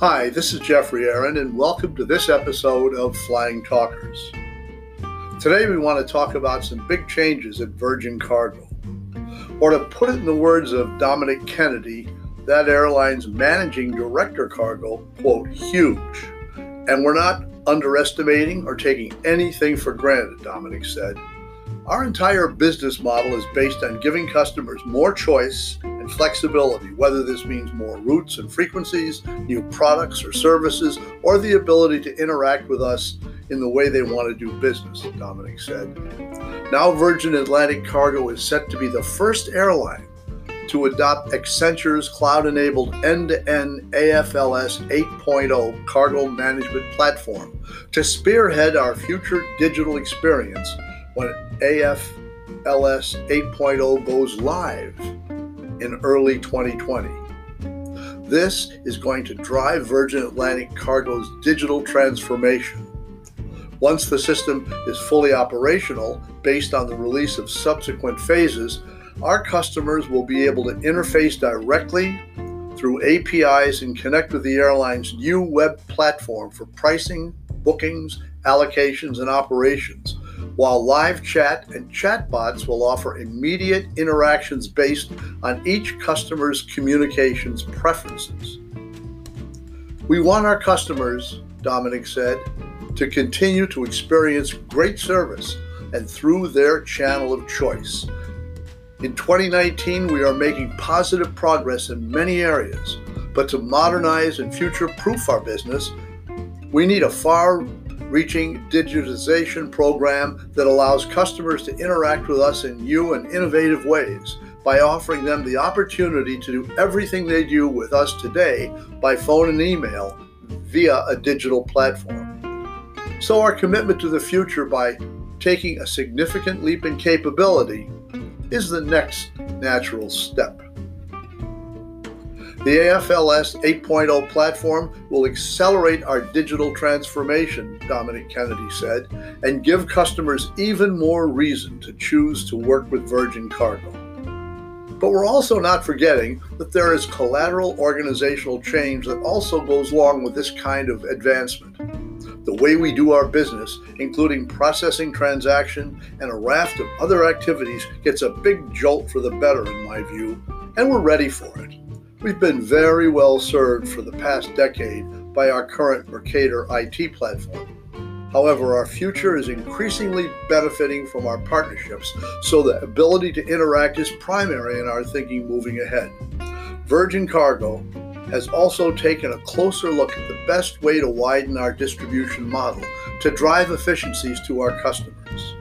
Hi, this is Geoffrey Arend, and welcome to this episode of Flying Talkers. Today, we want to talk about some big changes at Virgin Cargo. Or to put it in the words of Dominic Kennedy, that airline's managing director cargo, quote, huge. And we're not underestimating or taking anything for granted, Dominic said. Our entire business model is based on giving customers more choice and flexibility, whether this means more routes and frequencies, new products or services, or the ability to interact with us in the way they want to do business, Dominic said. Now, Virgin Atlantic Cargo is set to be the first airline to adopt Accenture's cloud enabled end to end AFLS 8.0 cargo management platform to spearhead our future digital experience when AFLS 8.0 goes live in early 2020. This is going to drive Virgin Atlantic Cargo's digital transformation. Once the system is fully operational, based on the release of subsequent phases, our customers will be able to interface directly through APIs and connect with the airline's new web platform for pricing, bookings, allocations, and operations while live chat and chatbots will offer immediate interactions based on each customer's communications preferences. We want our customers, Dominic said, to continue to experience great service and through their channel of choice. In 2019, we are making positive progress in many areas, but to modernize and future proof our business, we need a far reaching digitization program that allows customers to interact with us in new and innovative ways by offering them the opportunity to do everything they do with us today by phone and email via a digital platform. So, our commitment to the future by taking a significant leap in capability is the next natural step. The AFLS 8.0 platform will accelerate our digital transformation, Dominic Kennedy said, and give customers even more reason to choose to work with Virgin Cargo. But we're also not forgetting that there is collateral organizational change that also goes along with this kind of advancement. The way we do our business, including processing transaction and a raft of other activities, gets a big jolt for the better, in my view, and we're ready for it. We've been very well served for the past decade by our current Mercator IT platform. However, our future is increasingly benefiting from our partnerships, so the ability to interact is primary in our thinking moving ahead. Virgin Cargo has also taken a closer look at the best way to widen our distribution model to drive efficiencies to our customers.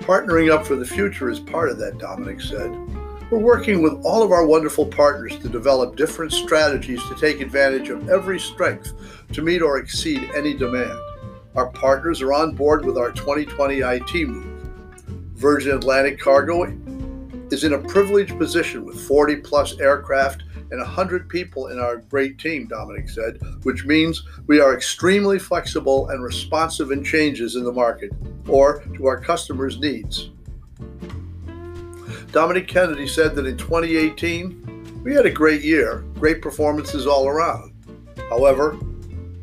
Partnering up for the future is part of that, Dominic said. We're working with all of our wonderful partners to develop different strategies to take advantage of every strength to meet or exceed any demand. Our partners are on board with our 2020 IT move. Virgin Atlantic Cargo is in a privileged position with 40 plus aircraft and 100 people in our great team, Dominic said, which means we are extremely flexible and responsive in changes in the market or to our customers' needs. Dominic Kennedy said that in 2018, we had a great year, great performances all around. However,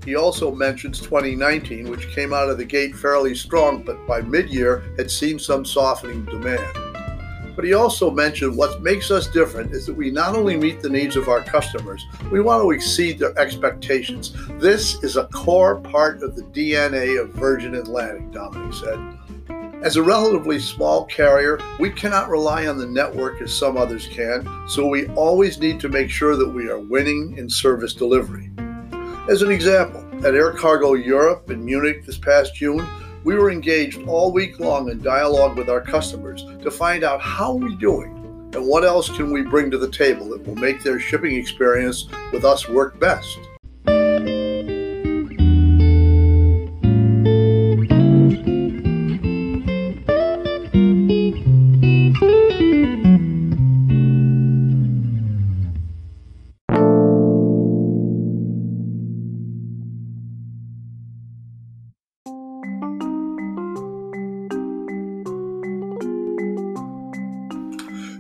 he also mentions 2019, which came out of the gate fairly strong, but by mid year had seen some softening demand. But he also mentioned what makes us different is that we not only meet the needs of our customers, we want to exceed their expectations. This is a core part of the DNA of Virgin Atlantic, Dominic said. As a relatively small carrier, we cannot rely on the network as some others can, so we always need to make sure that we are winning in service delivery. As an example, at Air Cargo Europe in Munich this past June, we were engaged all week long in dialogue with our customers to find out how we're doing and what else can we bring to the table that will make their shipping experience with us work best.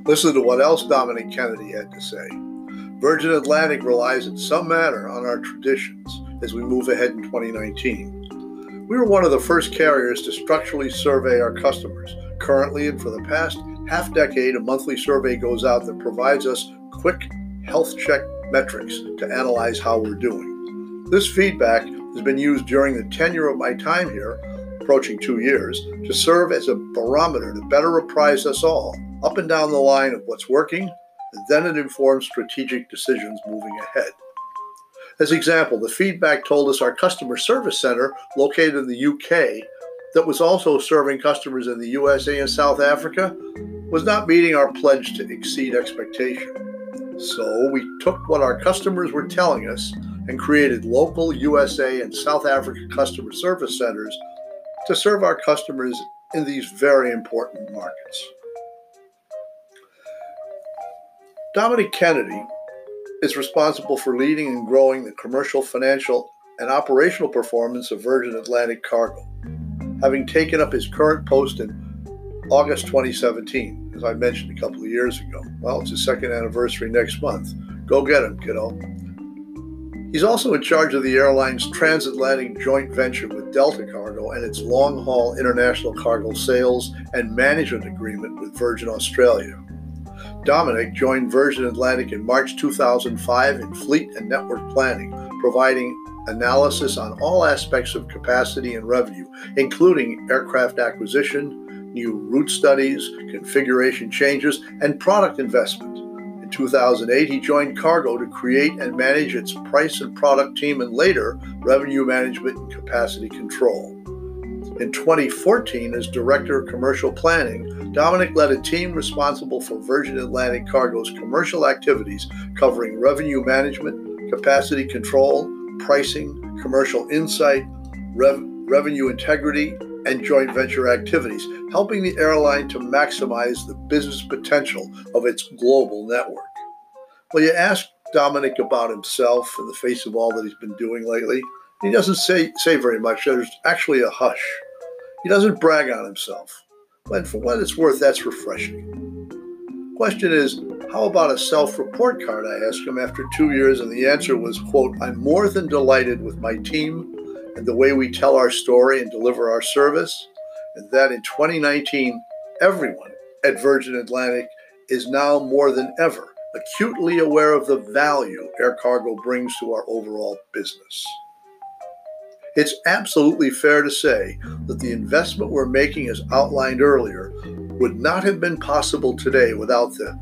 Listen to what else Dominic Kennedy had to say. Virgin Atlantic relies in some manner on our traditions as we move ahead in 2019. We were one of the first carriers to structurally survey our customers. Currently, and for the past half decade, a monthly survey goes out that provides us quick health check metrics to analyze how we're doing. This feedback has been used during the tenure of my time here, approaching two years, to serve as a barometer to better apprise us all up and down the line of what's working, and then it informs strategic decisions moving ahead. As example, the feedback told us our customer service center, located in the UK, that was also serving customers in the USA and South Africa, was not meeting our pledge to exceed expectation. So we took what our customers were telling us and created local USA and South Africa customer service centers to serve our customers in these very important markets. Dominic Kennedy is responsible for leading and growing the commercial, financial, and operational performance of Virgin Atlantic Cargo, having taken up his current post in August 2017 as I mentioned a couple of years ago. Well, it's his second anniversary next month. Go get him, kiddo. He's also in charge of the airline's transatlantic joint venture with Delta Cargo and its long haul international cargo sales and management agreement with Virgin Australia. Dominic joined Virgin Atlantic in March 2005 in fleet and network planning, providing analysis on all aspects of capacity and revenue, including aircraft acquisition, new route studies, configuration changes, and product investment. In 2008, he joined Cargo to create and manage its price and product team and later revenue management and capacity control. In 2014, as Director of Commercial Planning, Dominic led a team responsible for Virgin Atlantic Cargo's commercial activities covering revenue management, capacity control, pricing, commercial insight, rev- revenue integrity, and joint venture activities, helping the airline to maximize the business potential of its global network. Well, you ask Dominic about himself in the face of all that he's been doing lately. He doesn't say, say very much. There's actually a hush. He doesn't brag on himself. But for what it's worth, that's refreshing. Question is, how about a self-report card? I asked him after two years, and the answer was, quote, I'm more than delighted with my team and the way we tell our story and deliver our service, and that in 2019, everyone at Virgin Atlantic is now more than ever acutely aware of the value air cargo brings to our overall business. It's absolutely fair to say that the investment we're making, as outlined earlier, would not have been possible today without the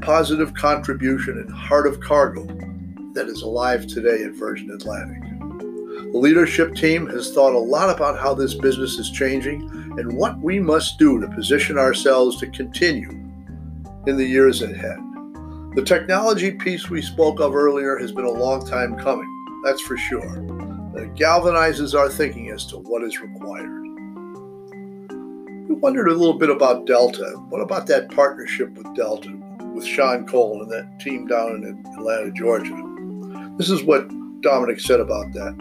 positive contribution and heart of cargo that is alive today at Virgin Atlantic. The leadership team has thought a lot about how this business is changing and what we must do to position ourselves to continue in the years ahead. The technology piece we spoke of earlier has been a long time coming, that's for sure. It galvanizes our thinking as to what is required. We wondered a little bit about Delta. What about that partnership with Delta, with Shawn Cole and that team down in Atlanta, Georgia? This is what Dominic said about that.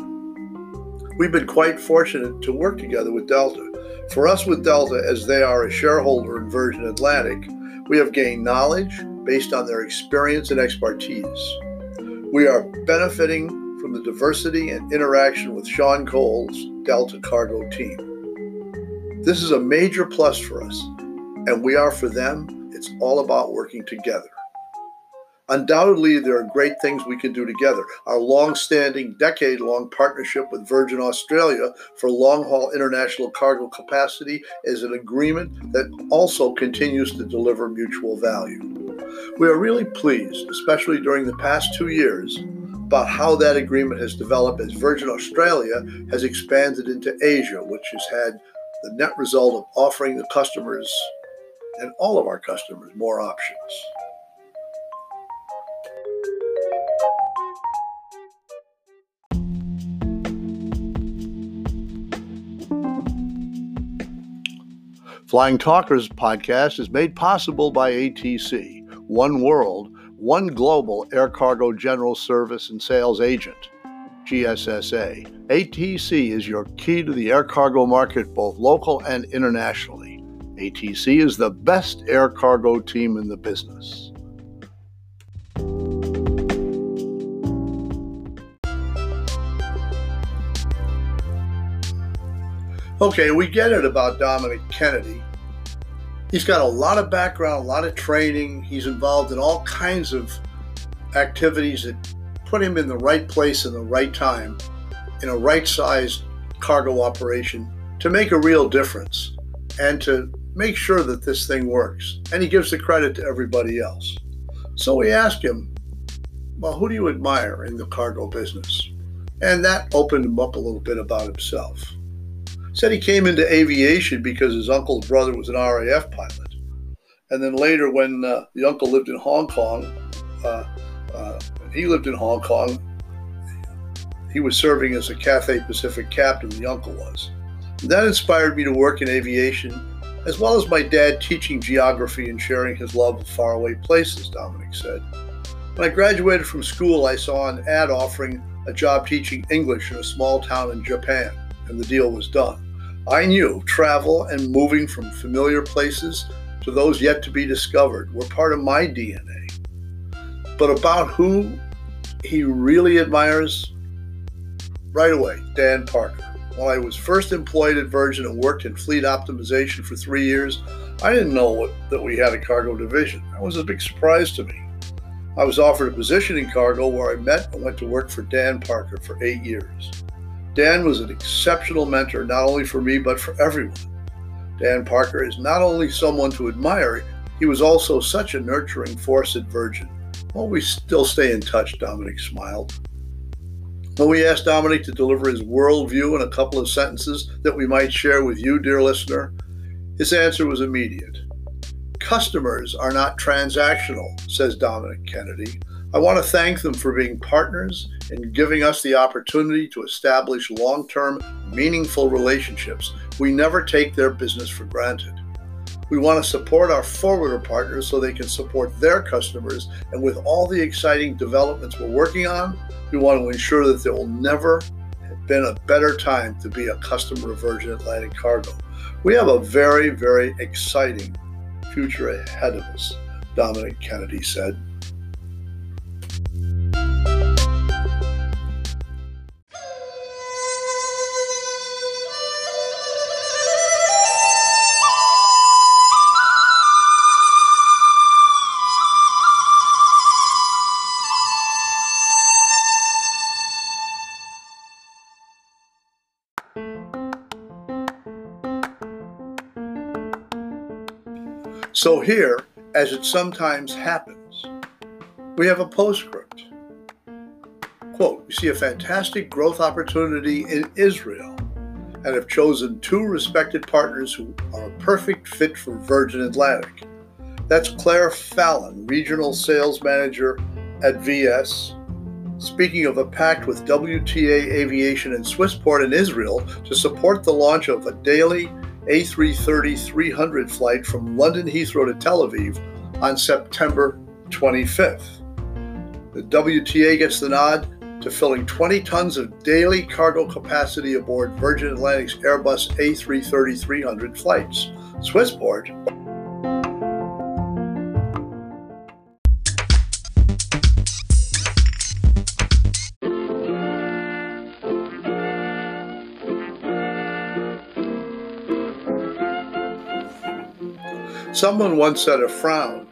We've been quite fortunate to work together with Delta. For us, with Delta, as they are a shareholder in Virgin Atlantic, we have gained knowledge based on their experience and expertise. We are benefiting from the diversity and interaction with Shawn Cole's Delta Cargo team. This is a major plus for us, and we are for them. It's all about working together. Undoubtedly, there are great things we can do together. Our long standing, decade long partnership with Virgin Australia for long haul international cargo capacity is an agreement that also continues to deliver mutual value. We are really pleased, especially during the past two years, about how that agreement has developed as Virgin Australia has expanded into Asia, which has had the net result of offering the customers and all of our customers more options. Flying Talkers podcast is made possible by ATC, One World, one global air cargo general service and sales agent, GSSA. ATC is your key to the air cargo market both local and internationally. ATC is the best air cargo team in the business. Okay, we get it about Dominic Kennedy He's got a lot of background, a lot of training. He's involved in all kinds of activities that put him in the right place in the right time, in a right sized cargo operation to make a real difference and to make sure that this thing works. And he gives the credit to everybody else. So we asked him, Well, who do you admire in the cargo business? And that opened him up a little bit about himself. Said he came into aviation because his uncle's brother was an RAF pilot. And then later, when uh, the uncle lived in Hong Kong, uh, uh, he lived in Hong Kong. He was serving as a Cathay Pacific captain, the uncle was. And that inspired me to work in aviation as well as my dad teaching geography and sharing his love of faraway places, Dominic said. When I graduated from school, I saw an ad offering a job teaching English in a small town in Japan, and the deal was done. I knew travel and moving from familiar places to those yet to be discovered were part of my DNA. But about who he really admires, right away, Dan Parker. When I was first employed at Virgin and worked in fleet optimization for three years, I didn't know what, that we had a cargo division. That was a big surprise to me. I was offered a position in cargo where I met and went to work for Dan Parker for eight years. Dan was an exceptional mentor, not only for me, but for everyone. Dan Parker is not only someone to admire, he was also such a nurturing force at Virgin. Well, we still stay in touch, Dominic smiled. When we asked Dominic to deliver his worldview in a couple of sentences that we might share with you, dear listener, his answer was immediate. Customers are not transactional, says Dominic Kennedy. I want to thank them for being partners and giving us the opportunity to establish long term, meaningful relationships. We never take their business for granted. We want to support our forwarder partners so they can support their customers. And with all the exciting developments we're working on, we want to ensure that there will never have been a better time to be a customer of Virgin Atlantic Cargo. We have a very, very exciting future ahead of us, Dominic Kennedy said. So here, as it sometimes happens, we have a postscript. Quote, we see a fantastic growth opportunity in Israel and have chosen two respected partners who are a perfect fit for Virgin Atlantic. That's Claire Fallon, Regional Sales Manager at VS, speaking of a pact with WTA Aviation and Swissport in Israel to support the launch of a daily a330 300 flight from London Heathrow to Tel Aviv on September 25th. The WTA gets the nod to filling 20 tons of daily cargo capacity aboard Virgin Atlantic's Airbus A330 300 flights. Swissport Someone once said a frown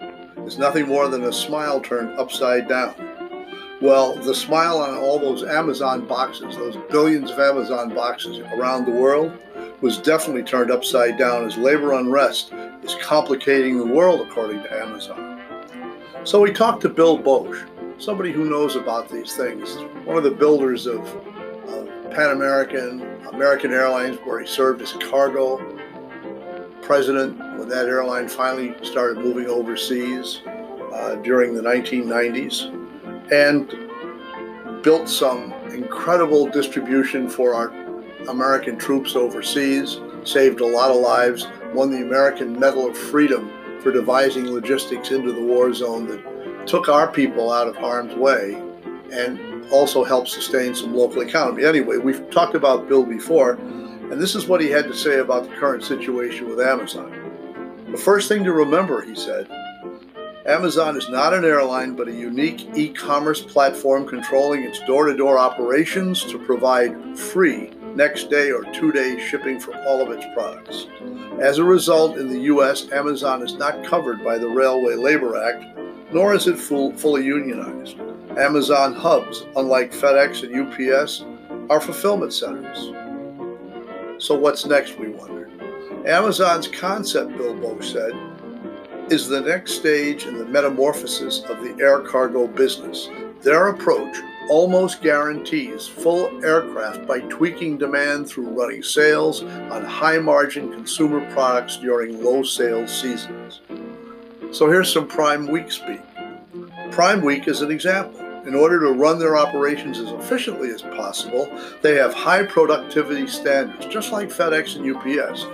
is nothing more than a smile turned upside down. Well, the smile on all those Amazon boxes, those billions of Amazon boxes around the world, was definitely turned upside down as labor unrest is complicating the world, according to Amazon. So we talked to Bill Boesch, somebody who knows about these things, one of the builders of, of Pan American, American Airlines, where he served as cargo president when that airline finally started moving overseas uh, during the 1990s and built some incredible distribution for our American troops overseas, saved a lot of lives, won the American Medal of Freedom for devising logistics into the war zone that took our people out of harm's way and also helped sustain some local economy. Anyway, we've talked about Bill before. And this is what he had to say about the current situation with Amazon. The first thing to remember, he said, Amazon is not an airline, but a unique e commerce platform controlling its door to door operations to provide free, next day, or two day shipping for all of its products. As a result, in the U.S., Amazon is not covered by the Railway Labor Act, nor is it full, fully unionized. Amazon hubs, unlike FedEx and UPS, are fulfillment centers. So, what's next, we wondered. Amazon's concept, Bilbo said, is the next stage in the metamorphosis of the air cargo business. Their approach almost guarantees full aircraft by tweaking demand through running sales on high margin consumer products during low sales seasons. So here's some Prime Week speak. Prime Week is an example. In order to run their operations as efficiently as possible, they have high productivity standards, just like FedEx and UPS.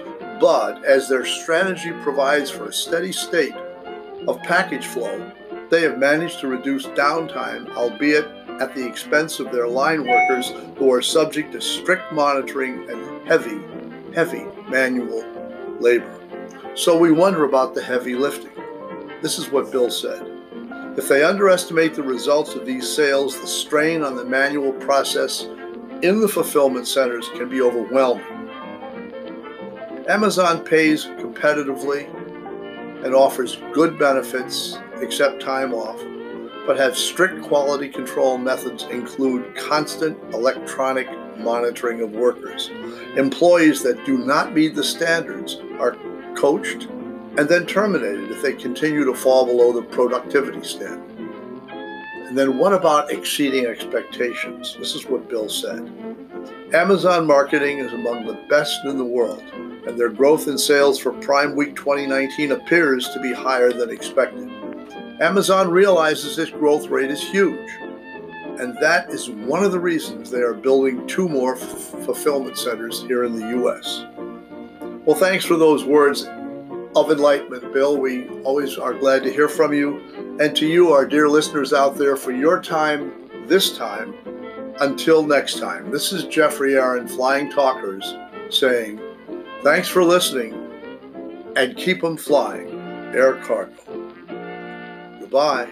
But as their strategy provides for a steady state of package flow, they have managed to reduce downtime, albeit at the expense of their line workers who are subject to strict monitoring and heavy, heavy manual labor. So we wonder about the heavy lifting. This is what Bill said. If they underestimate the results of these sales, the strain on the manual process in the fulfillment centers can be overwhelming. Amazon pays competitively and offers good benefits except time off but have strict quality control methods include constant electronic monitoring of workers. Employees that do not meet the standards are coached and then terminated if they continue to fall below the productivity standard. And then what about exceeding expectations? This is what Bill said. Amazon marketing is among the best in the world, and their growth in sales for Prime Week 2019 appears to be higher than expected. Amazon realizes this growth rate is huge. And that is one of the reasons they are building two more f- fulfillment centers here in the U.S. Well, thanks for those words of enlightenment, Bill. We always are glad to hear from you. And to you, our dear listeners out there, for your time this time. Until next time, this is Geoffrey Arend, Flying Talkers, saying, thanks for listening and keep them flying, Air Cargo. Goodbye.